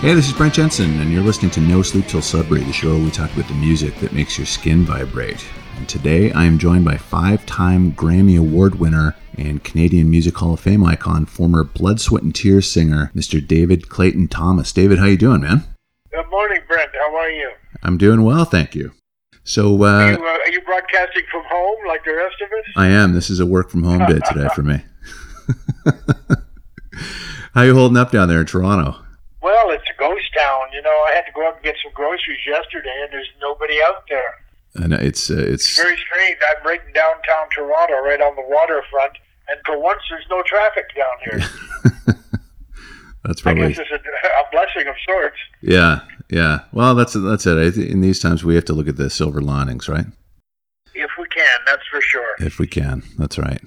Hey, this is Brent Jensen, and you're listening to No Sleep Till Sudbury, the show where we talk about the music that makes your skin vibrate. And today I am joined by five time Grammy Award winner and Canadian Music Hall of Fame icon, former Blood, Sweat, and Tears singer, Mr. David Clayton Thomas. David, how you doing, man? Good morning, Brent. How are you? I'm doing well, thank you. So, uh, are, you, uh, are you broadcasting from home like the rest of us? I am. This is a work from home day today for me. how you holding up down there in Toronto? Well, it's a ghost town. You know, I had to go out and get some groceries yesterday, and there's nobody out there. And it's uh, it's, it's very strange. I'm right in downtown Toronto, right on the waterfront, and for once, there's no traffic down here. that's probably. I guess it's a, a, blessing of sorts. Yeah, yeah. Well, that's that's it. In these times, we have to look at the silver linings, right? If we can, that's for sure. If we can, that's right.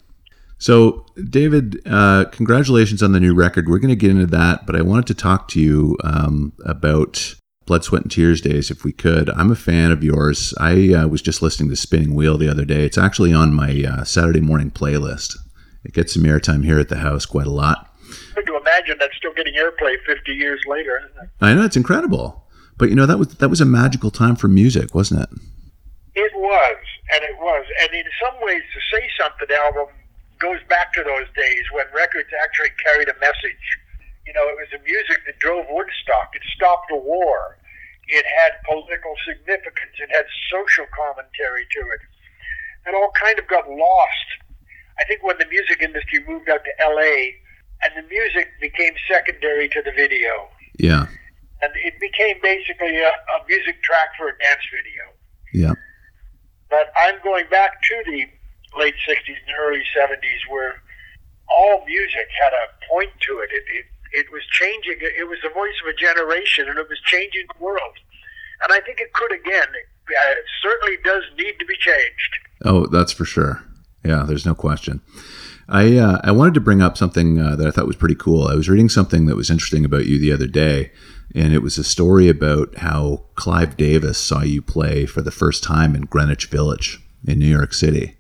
So, David, uh, congratulations on the new record. We're going to get into that, but I wanted to talk to you um, about Blood, Sweat, and Tears days if we could. I'm a fan of yours. I uh, was just listening to Spinning Wheel the other day. It's actually on my uh, Saturday morning playlist. It gets some airtime here at the house quite a lot. Hard to imagine that's still getting airplay 50 years later, I know, it's incredible. But you know that was that was a magical time for music, wasn't it? It was, and it was, and in some ways, to Say Something album goes back to those days when records actually carried a message. You know, it was the music that drove Woodstock. It stopped the war. It had political significance. It had social commentary to it. And all kind of got lost. I think when the music industry moved out to LA and the music became secondary to the video. Yeah. And it became basically a, a music track for a dance video. Yeah. But I'm going back to the late 60s and early 70s where all music had a point to it. It, it. it was changing. It was the voice of a generation, and it was changing the world. And I think it could again. It, uh, certainly does need to be changed. Oh, that's for sure. Yeah, there's no question. I uh, I wanted to bring up something uh, that I thought was pretty cool. I was reading something that was interesting about you the other day, and it was a story about how Clive Davis saw you play for the first time in Greenwich Village in New York City.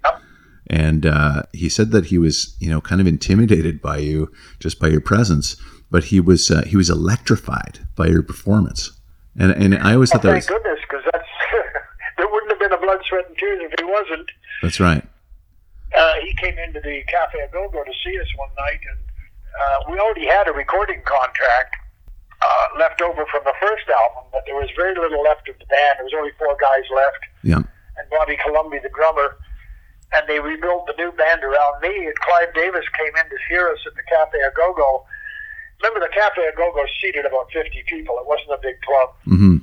And uh, he said that he was you know kind of intimidated by you just by your presence but he was uh, he was electrified by your performance. And and I always thought oh, that was goodness because that's there wouldn't have been a blood sweat and tears if he wasn't. That's right. Uh, he came into the cafe go to see us one night and uh, we already had a recording contract uh, left over from the first album but there was very little left of the band. There was only four guys left. Yeah. And Bobby Colomby the drummer and they rebuilt the new band around me. And Clive Davis came in to hear us at the Cafe A Go Go. Remember, the Cafe A Go Go seated about 50 people. It wasn't a big club. Mm-hmm.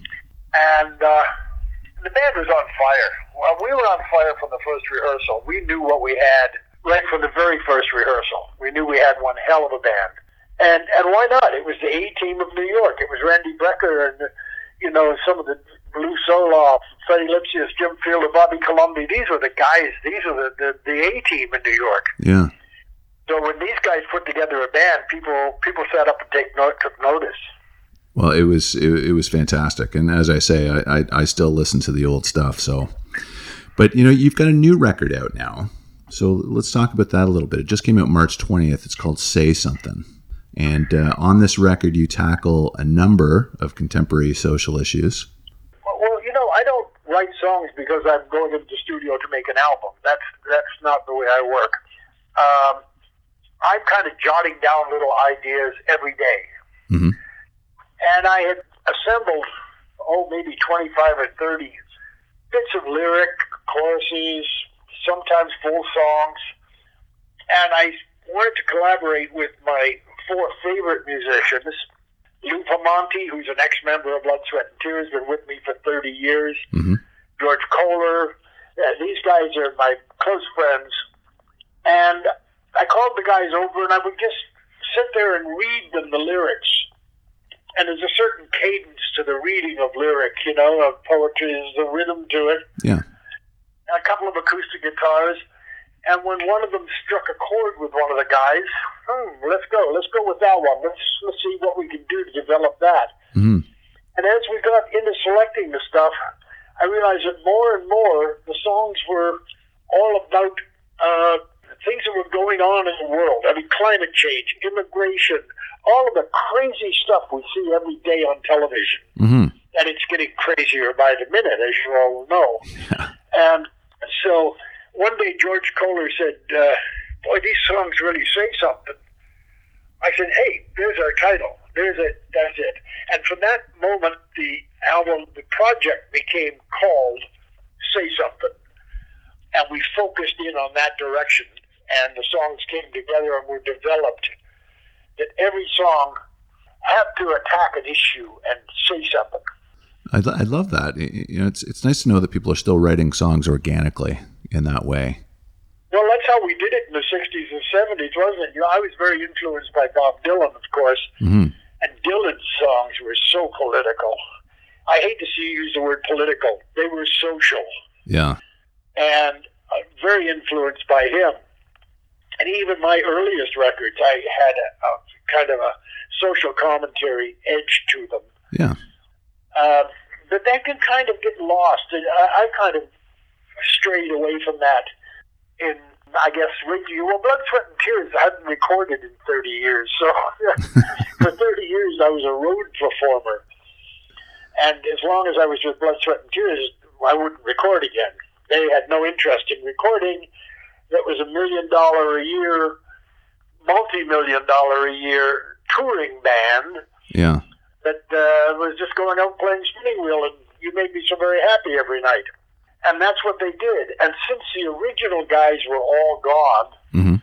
And uh, the band was on fire. Well, we were on fire from the first rehearsal. We knew what we had right from the very first rehearsal. We knew we had one hell of a band. And and why not? It was the A team of New York. It was Randy Brecker and you know some of the Lew Soloff, Freddie Lipsius, Jim Fielder, Bobby Colomby. These were the guys. These were the, the, the A team in New York. Yeah. So when these guys put together a band, people people sat up and take note, took notice. Well, it was it, it was fantastic, and as I say, I, I, I still listen to the old stuff. So, but you know, you've got a new record out now, so let's talk about that a little bit. It just came out March twentieth. It's called "Say Something." And uh, on this record, you tackle a number of contemporary social issues write songs because I'm going into the studio to make an album. That's that's not the way I work. Um, I'm kind of jotting down little ideas every day. Mm-hmm. and I had assembled oh maybe 25 or 30 bits of lyric, choruses, sometimes full songs, and I wanted to collaborate with my four favorite musicians Lou Pomanti, who's an ex-member of Blood, Sweat, and Tears, been with me for 30 years. Mm-hmm. George Koller. Uh, these guys are my close friends. And I called the guys over and I would just sit there and read them the lyrics. And there's a certain cadence to the reading of lyric, you know, of poetry. There's a rhythm to it. Yeah. And a couple of acoustic guitars. And when one of them struck a chord with one of the guys, hmm, let's go, let's go with that one. Let's let's see what we can do to develop that. Mm-hmm. And as we got into selecting the stuff, I realized that more and more the songs were all about uh, things that were going on in the world. I mean, climate change, immigration, all of the crazy stuff we see every day on television. hmm And it's getting crazier by the minute, as you all know. and so one day George Koller said, uh, Boy, these songs really say something. I said, Hey, there's our title. There's it. That's it. And from that moment, the album, the project became called Say Something. And we focused in on that direction. And the songs came together and were developed that every song had to attack an issue and say something. I, I love that. You know, it's it's nice to know that people are still writing songs organically in that way. Well, that's how we did it in the 60s and 70s, wasn't it? You know, I was very influenced by Bob Dylan, of course, hmm and Dylan's songs were so political. I hate to see you use the word political. They were social Yeah. and uh, very influenced by him. And even my earliest records, I had a, a kind of a social commentary edge to them. Yeah. Um, but that can kind of get lost. I, I kind of strayed away from that in, I guess, with you. Well, Blood, Sweat, and Tears I hadn't recorded in 30 years. So for 30 years, I was a road performer. And as long as I was with Blood, Sweat, and Tears, I wouldn't record again. They had no interest in recording. That was a million dollar a year, multi million dollar a year touring band Yeah. that uh, was just going out playing spinning wheel, and you made me so very happy every night. And that's what they did. And since the original guys were all gone, hmm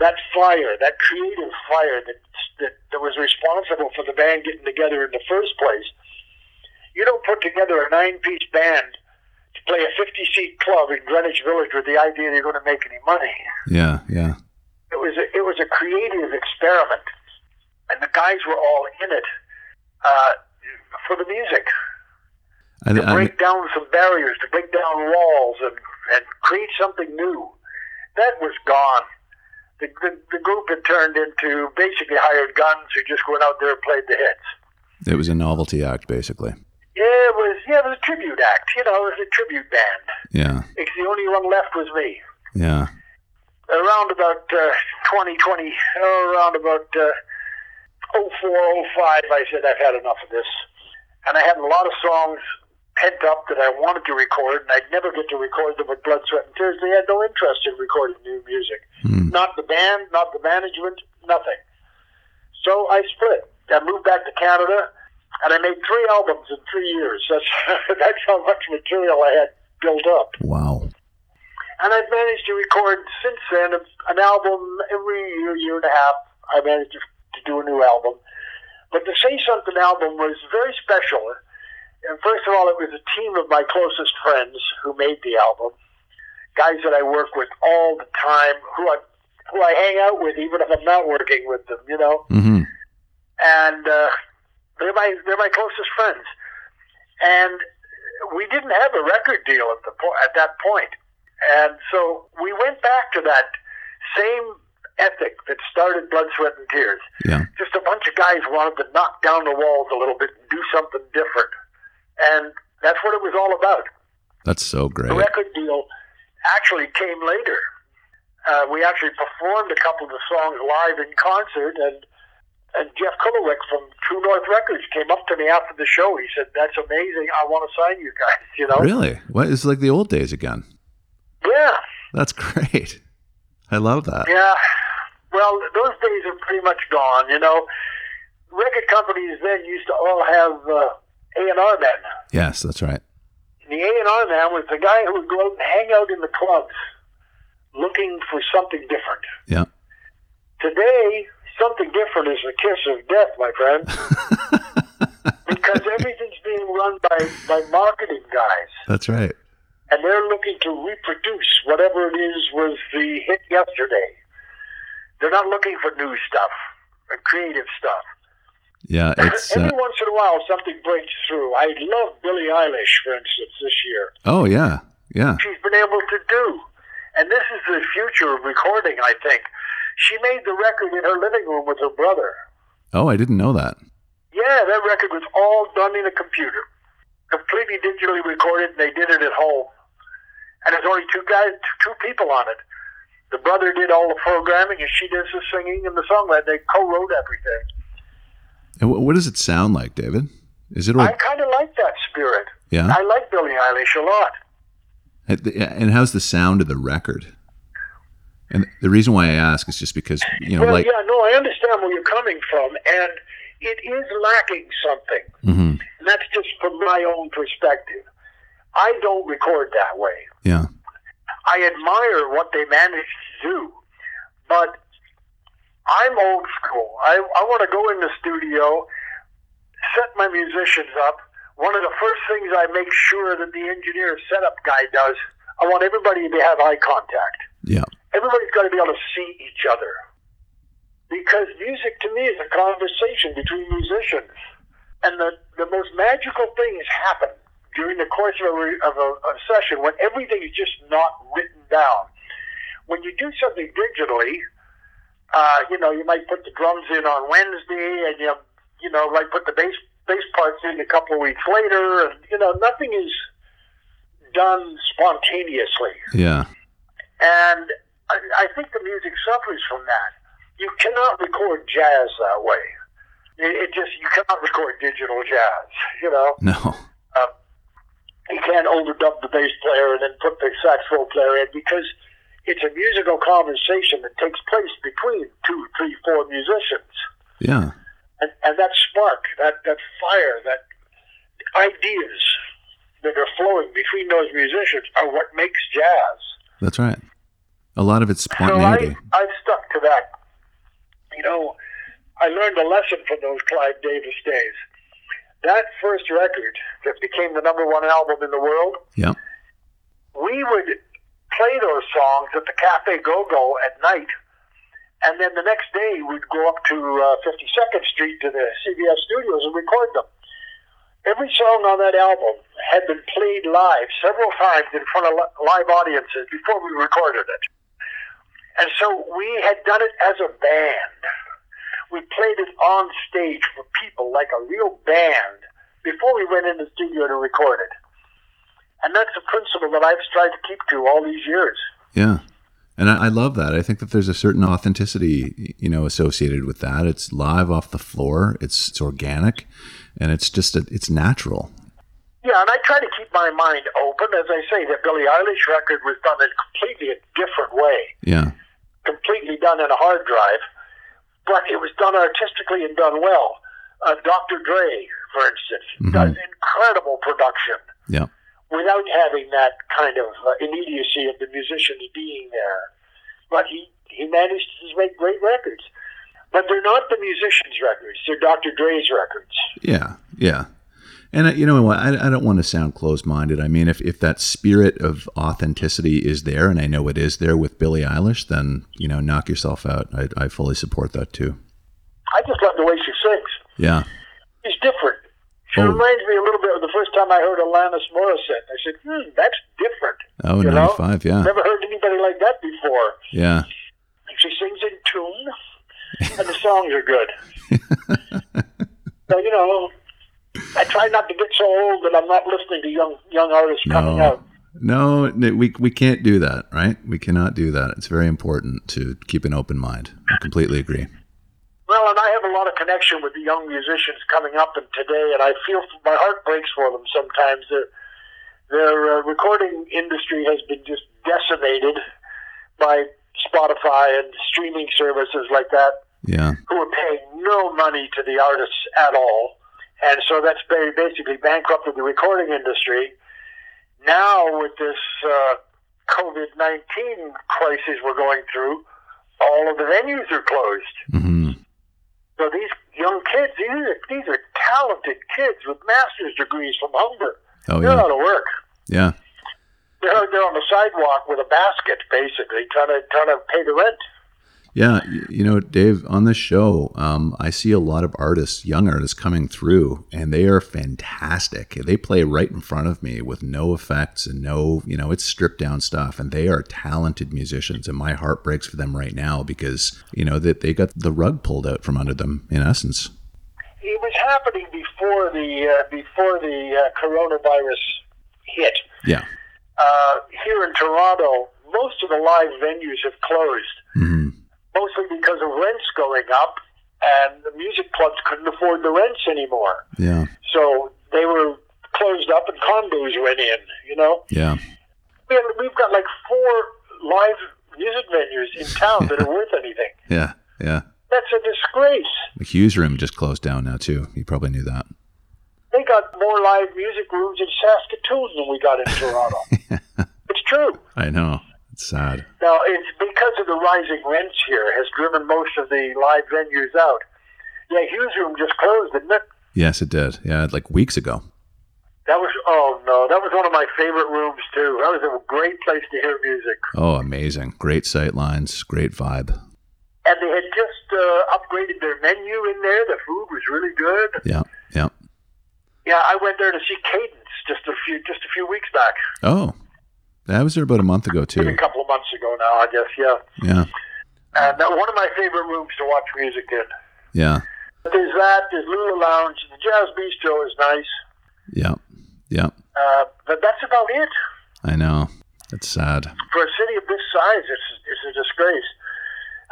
that fire, that creative fire that, that that was responsible for the band getting together in the first place, you don't put together a nine-piece band to play a 50-seat club in Greenwich Village with the idea they're going to make any money. Yeah. Yeah. It was a, it was a creative experiment, and the guys were all in it uh, for the music to I, break down some barriers, to break down walls, and, and create something new. That was gone. The, the, the group had turned into basically hired guns who just went out there and played the hits. it was a novelty act, basically. Yeah, it was yeah, it was a tribute act. You know, it was a tribute band. Yeah. It's the only one left was me. Yeah. Around about uh, 2020, oh, around about uh, 04, 05, I said I've had enough of this, and I had a lot of songs pent up that I wanted to record, and I'd never get to record them with Blood, Sweat, and Tears. They had no interest in recording new music. Hmm. Not the band, not the management, nothing. So I split. I moved back to Canada, and I made three albums in three years. That's that's how much material I had built up. Wow. And I've managed to record since then an album every year, year and a half. I managed to, to do a new album. But the Say Something album was very special. And first of all, it was a team of my closest friends who made the album. Guys that I work with all the time, who I who I hang out with, even if I'm not working with them, you know. hmm And uh, they're my they're my closest friends. And we didn't have a record deal at the po- at that point. And so we went back to that same ethic that started Blood, Sweat, and Tears. Yeah. Just a bunch of guys wanted to knock down the walls a little bit and do something different. And that's what it was all about. That's so great. The record deal actually came later. Uh, we actually performed a couple of the songs live in concert, and and Geoff Kulawick from True North Records came up to me after the show. He said, "That's amazing. I want to sign you guys." You know? Really? What? It's like the old days again. Yeah, That's great. I love that. yeah. Well, those days are pretty much gone. You know, record companies then used to all have uh, A and R man. Yes, that's right. The A and R man was the guy who would go out and hang out in the clubs, looking for something different. Yeah. Today, something different is the kiss of death, my friend, because everything's being run by, by marketing guys, That's right. and they're looking to reproduce whatever it is was the hit yesterday. They're not looking for new stuff and creative stuff. Yeah, it's. Every Uh, once in a while, something breaks through. I love Billie Eilish, for instance, this year. oh yeah, yeah. she's been able to do. And this is the future of recording, I think. She made the record in her living room with her brother. Oh, I didn't know that. Yeah, that record was all done in a computer, completely digitally recorded, and they did it at home. And there's only two guys, two people on it. The brother did all the programming, and she does the singing and the song. They co-wrote everything. And what, what does it sound like, David? Is it? I kind of like that spirit. Yeah. I like Billie Eilish a lot. And how's the sound of the record? And the reason why I ask is just because you know, well, like yeah, no, I understand where you're coming from, and it is lacking something. Mm-hmm. And that's just from my own perspective. I don't record that way. Yeah. I admire what they managed to do, but I'm old school. I, I want to go in the studio, set my musicians up. One of the first things I make sure that the engineer setup guy does, I want everybody to have eye contact. Yeah. Everybody's got to be able to see each other. Because music to me is a conversation between musicians. And the, the most magical things happen during the course of, a, of a, a session when everything is just not written down. When you do something digitally, uh, you know, you might put the drums in on Wednesday and you, you know, like put the bass, bass parts in a couple of weeks later. And, you know, nothing is done spontaneously. Yeah. And I, I think the music suffers from that. You cannot record jazz that way. It, it just, you cannot record digital jazz, you know? No. Um, you can't overdub the bass player and then put the saxophone player in because it's a musical conversation that takes place between two, three, four musicians. Yeah. And, and that spark, that, that fire, that ideas that are flowing between those musicians are what makes jazz. That's right. A lot of it's So spontaneity. I, I've stuck to that. You know, I learned a lesson from those Clive Davis days. That first record that became the number one album in the world, yeah. we would play those songs at the Cafe Go Go at night. And then the next day, we'd go up to uh, 52nd Street to the CBS studios and record them. Every song on that album had been played live several times in front of live audiences before we recorded it. And so we had done it as a band. We played it on stage for people like a real band before we went in the studio to record it. And that's a principle that I've tried to keep to all these years. Yeah. And I, I love that. I think that there's a certain authenticity, you know, associated with that. It's live off the floor. It's it's organic, and it's just a, it's natural. Yeah, and I try to keep my mind open. As I say, the Billie Eilish record was done in completely a different way, Yeah. completely done in a hard drive, but it was done artistically and done well. Uh, Dr. Dre, for instance, does incredible production Yeah. Without having that kind of uh, immediacy of the musicians being there. But he, he managed to make great records. But they're not the musicians' records, they're Dr. Dre's records. Yeah. Yeah. And uh, you know what? I, I don't want to sound closed minded. I mean, if, if that spirit of authenticity is there, and I know it is there with Billie Eilish, then, you know, knock yourself out. I, I fully support that too. I just love the way she sings. Yeah. She's different. She Oh. reminds me a little bit of the first time I heard Alanis Morissette. I said, hmm, that's different. Oh, You know? 95. Yeah. Never heard anybody like that before. Yeah. And she sings in tune, and the songs are good. so, you know, I try not to get so old that I'm not listening to young young artists coming No. out. No, we, we can't do that, right? We cannot do that. It's very important to keep an open mind. I completely agree. Well, and I have a lot of connection with the young musicians coming up and today, and I feel my heart breaks for them sometimes. Their, their uh, recording industry has been just decimated by Spotify and streaming services like that, Yeah. who are paying no money to the artists at all. And so that's ba- basically bankrupted the recording industry. Now, with this uh, COVID 19 crisis we're going through, all of the venues are closed. hmm So these young kids, these are, these are talented kids with master's degrees from Humber. Oh, They're yeah. out of work. Yeah. They're, they're on the sidewalk with a basket, basically, trying to trying to pay the rent. Yeah. You know, Dave, on this show, um, I see a lot of artists, young artists coming through, and they are fantastic. They play right in front of me with no effects and no, you know, it's stripped down stuff. And they are talented musicians. And my heart breaks for them right now because, you know, that they got the rug pulled out from under them, in essence. It was happening before the uh, before the uh, coronavirus hit. Yeah. Uh, here in Toronto, most of the live venues have closed, hmm mostly because of rents going up, and the music clubs couldn't afford the rents anymore. Yeah. So they were closed up, and condos went in. You know, Yeah. we have, we've got like four live music venues in town that are worth anything. Yeah. Yeah. That's a disgrace. The Hugh's Room just closed down now too. You probably knew that. They got more live music rooms in Saskatoon than we got in Toronto. it's true. I know. It's sad. Now, it's because of the rising rents here has driven most of the live venues out. Yeah, Hugh's Room just closed, didn't it? Yes, it did. Yeah, like weeks ago. That was, oh no, that was one of my favorite rooms too. That was a great place to hear music. Oh, amazing. Great sight lines, great vibe. And they had just uh, upgraded their menu in there. The food was really good. Yeah. Yeah. Yeah, I went there to see Cadence just a few just a few weeks back. Oh. I was there about a month ago too. a couple of months ago now, I guess. Yeah, Yeah. and uh, one of my favorite rooms to watch music in. Yeah. But there's that. There's Lula Lounge. The Jazz Bistro is nice. Yeah. Yeah. Uh, but that's about it. I know. It's sad. For a city of this size, it's, it's a disgrace.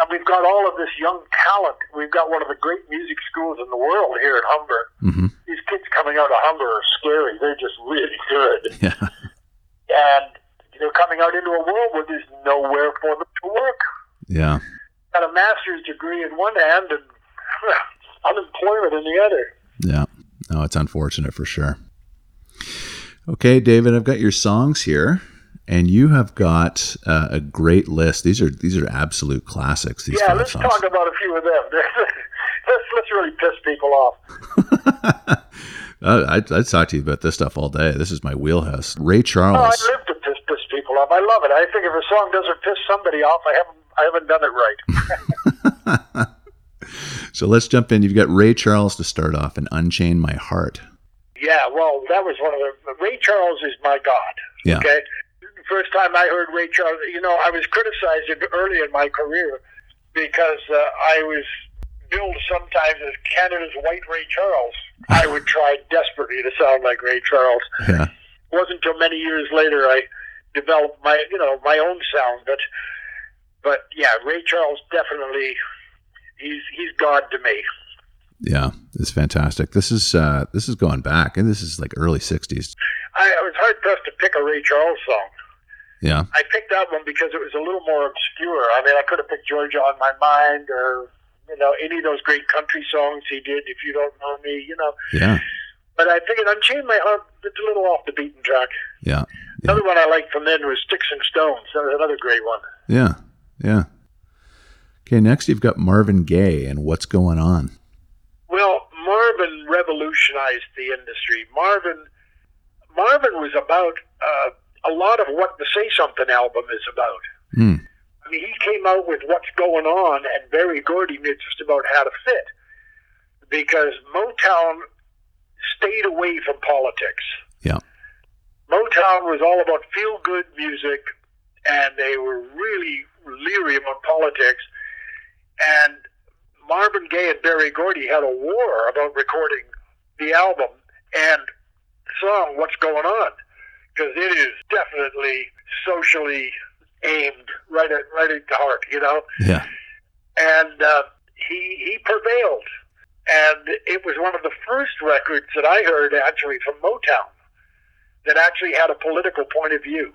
And we've got all of this young talent. We've got one of the great music schools in the world here at Humber. hmm These kids coming out of Humber are scary. They're just really good. Yeah. And they're coming out into a world where there's nowhere for them to work. Yeah. Got a master's degree in one hand and unemployment in the other. Yeah. No, it's unfortunate for sure. Okay, David, I've got your songs here, and you have got uh, a great list. These are these are absolute classics. These yeah, let's songs. talk about a few of them. let's, let's really piss people off. Uh, I'd, I'd talk to you about this stuff all day. This is my wheelhouse. Ray Oh, Charles. I live to piss, piss people off. I love it. I think if a song doesn't piss somebody off, I haven't I haven't done it right. so let's jump in. You've got Ray Charles to start off and Unchain My Heart. yeah, well, that was one of the Ray Charles is my god. Yeah. Okay. First time I heard Ray Charles, you know, I was criticized early in my career because uh, I was billed sometimes as Canada's white Ray Charles. I would try desperately to sound like Ray Charles. Yeah. It wasn't until many years later I developed my, you know, my own sound. But, but yeah, Ray Charles definitely, he's he's God to me. Yeah. It's fantastic. This is uh, this is going back, and this is like early '60s. I, I was hard pressed to pick a Ray Charles song. Yeah. I picked that one because it was a little more obscure. I mean, I could have picked Georgia on My Mind or, you know, any of those great country songs he did, If You Don't Know Me, you know. Yeah. But I figured Unchained My Heart, it's a little off the beaten track. Yeah. Another one I liked from then was Sticks and Stones. That was another great one. Yeah. Yeah. Okay. Next, you've got Marvin Gaye and What's Going On. Well, Marvin revolutionized the industry. Marvin, Marvin was about uh, a lot of what the Say Something album is about. Hmm. I mean, he came out with what's going on, and Berry Gordy knew just about how to fit because Motown stayed away from politics. Yeah. Motown was all about feel good music, and they were really leery about politics. And Marvin Gaye and Berry Gordy had a war about recording the album and song What's Going On because it is definitely socially aimed right at right at the heart, you know. Yeah. And uh, he he prevailed, and it was one of the first records that I heard actually from Motown that actually had a political point of view.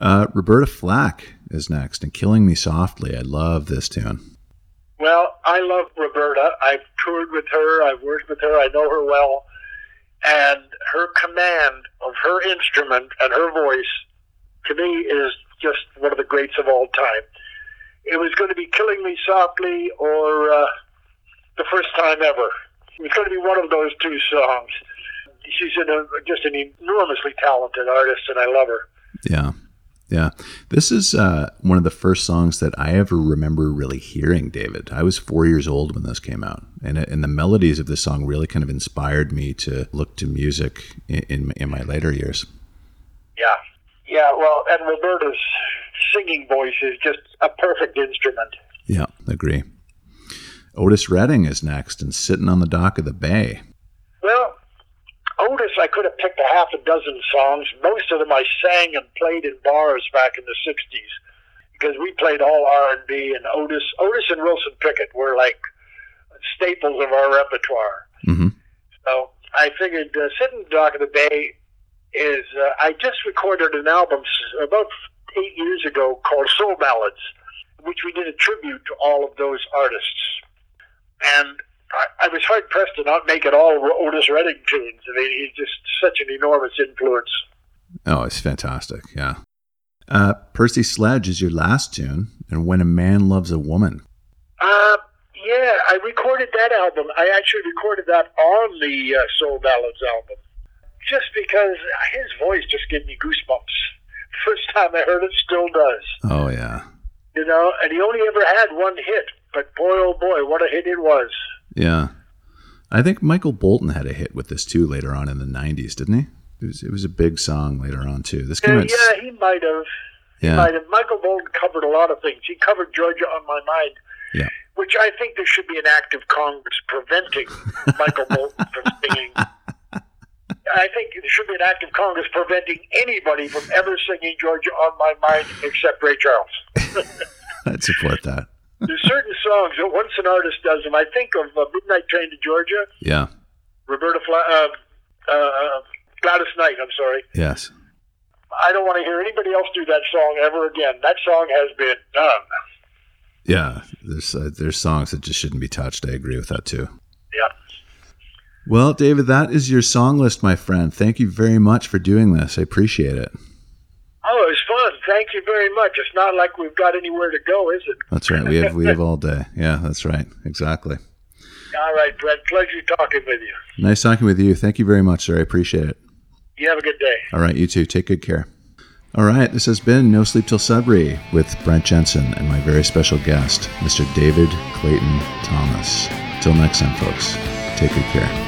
Uh, Roberta Flack is next, and Killing Me Softly. I love this tune. Well, I love Roberta. I've toured with her. I've worked with her. I know her well. And her command of her instrument and her voice, to me, is just one of the greats of all time. It was going to be Killing Me Softly or uh, The First Time Ever. It was going to be one of those two songs. She's an, uh, just an enormously talented artist, and I love her. Yeah. Yeah. This is uh, one of the first songs that I ever remember really hearing, David. I was four years old when this came out. And, and the melodies of this song really kind of inspired me to look to music in, in, in my later years. Yeah. Yeah, well, and Roberta's singing voice is just a perfect instrument. Yeah, agree. Otis Redding is next and sitting on the dock of the bay. Well, Otis, I could have picked a half a dozen songs. Most of them I sang and played in bars back in the '60s because we played all R&B and Otis, Otis and Wilson Pickett were like staples of our repertoire. Mm-hmm. So I figured uh, sitting on the Dock of the Bay is. Uh, I just recorded an album about eight years ago called Soul Ballads, which we did a tribute to all of those artists. And I, I was hard pressed to not make it all Otis Redding tunes. I mean, he's just such an enormous influence. Oh, it's fantastic. Yeah. Uh, Percy Sledge is your last tune, and When a Man Loves a Woman. Uh, yeah, I recorded that album. I actually recorded that on the uh, Soul Ballads album, just because his voice just gave me goosebumps. First time I heard it, still does. Oh yeah. You know, and he only ever had one hit, but boy, oh boy, what a hit it was. Yeah. I think Michael Bolton had a hit with this too later on in the '90s, didn't he? It was, it was a big song later on too. This came Yeah, out. yeah, he might have. He Yeah. might have. Michael Bolton covered a lot of things. He covered Georgia on My Mind, Yeah. which I think there should be an act of Congress preventing Michael Bolton from singing. I think there should be an act of Congress preventing anybody from ever singing Georgia on My Mind except Ray Charles. I'd support that. There's certain songs that once an artist does them. I think of uh, Midnight Train to Georgia, Yeah. Roberta Fla- uh, uh, Gladys Knight. I'm sorry. Yes. I don't want to hear anybody else do that song ever again. That song has been done. Yeah. There's uh, there's songs that just shouldn't be touched. I agree with that too. Yeah. Well, David, that is your song list, my friend. Thank you very much for doing this. I appreciate it. Oh, it was fun. Thank you very much. It's not like we've got anywhere to go, is it? That's right. We have we have all day. Yeah, that's right. Exactly. All right, Brett. Pleasure talking with you. Nice talking with you. Thank you very much, sir. I appreciate it. You have a good day. All right, you too. Take good care. All right, this has been No Sleep Till Sudbury with Brent Jensen and my very special guest, Mr. David Clayton Thomas. Till next time, folks, take good care.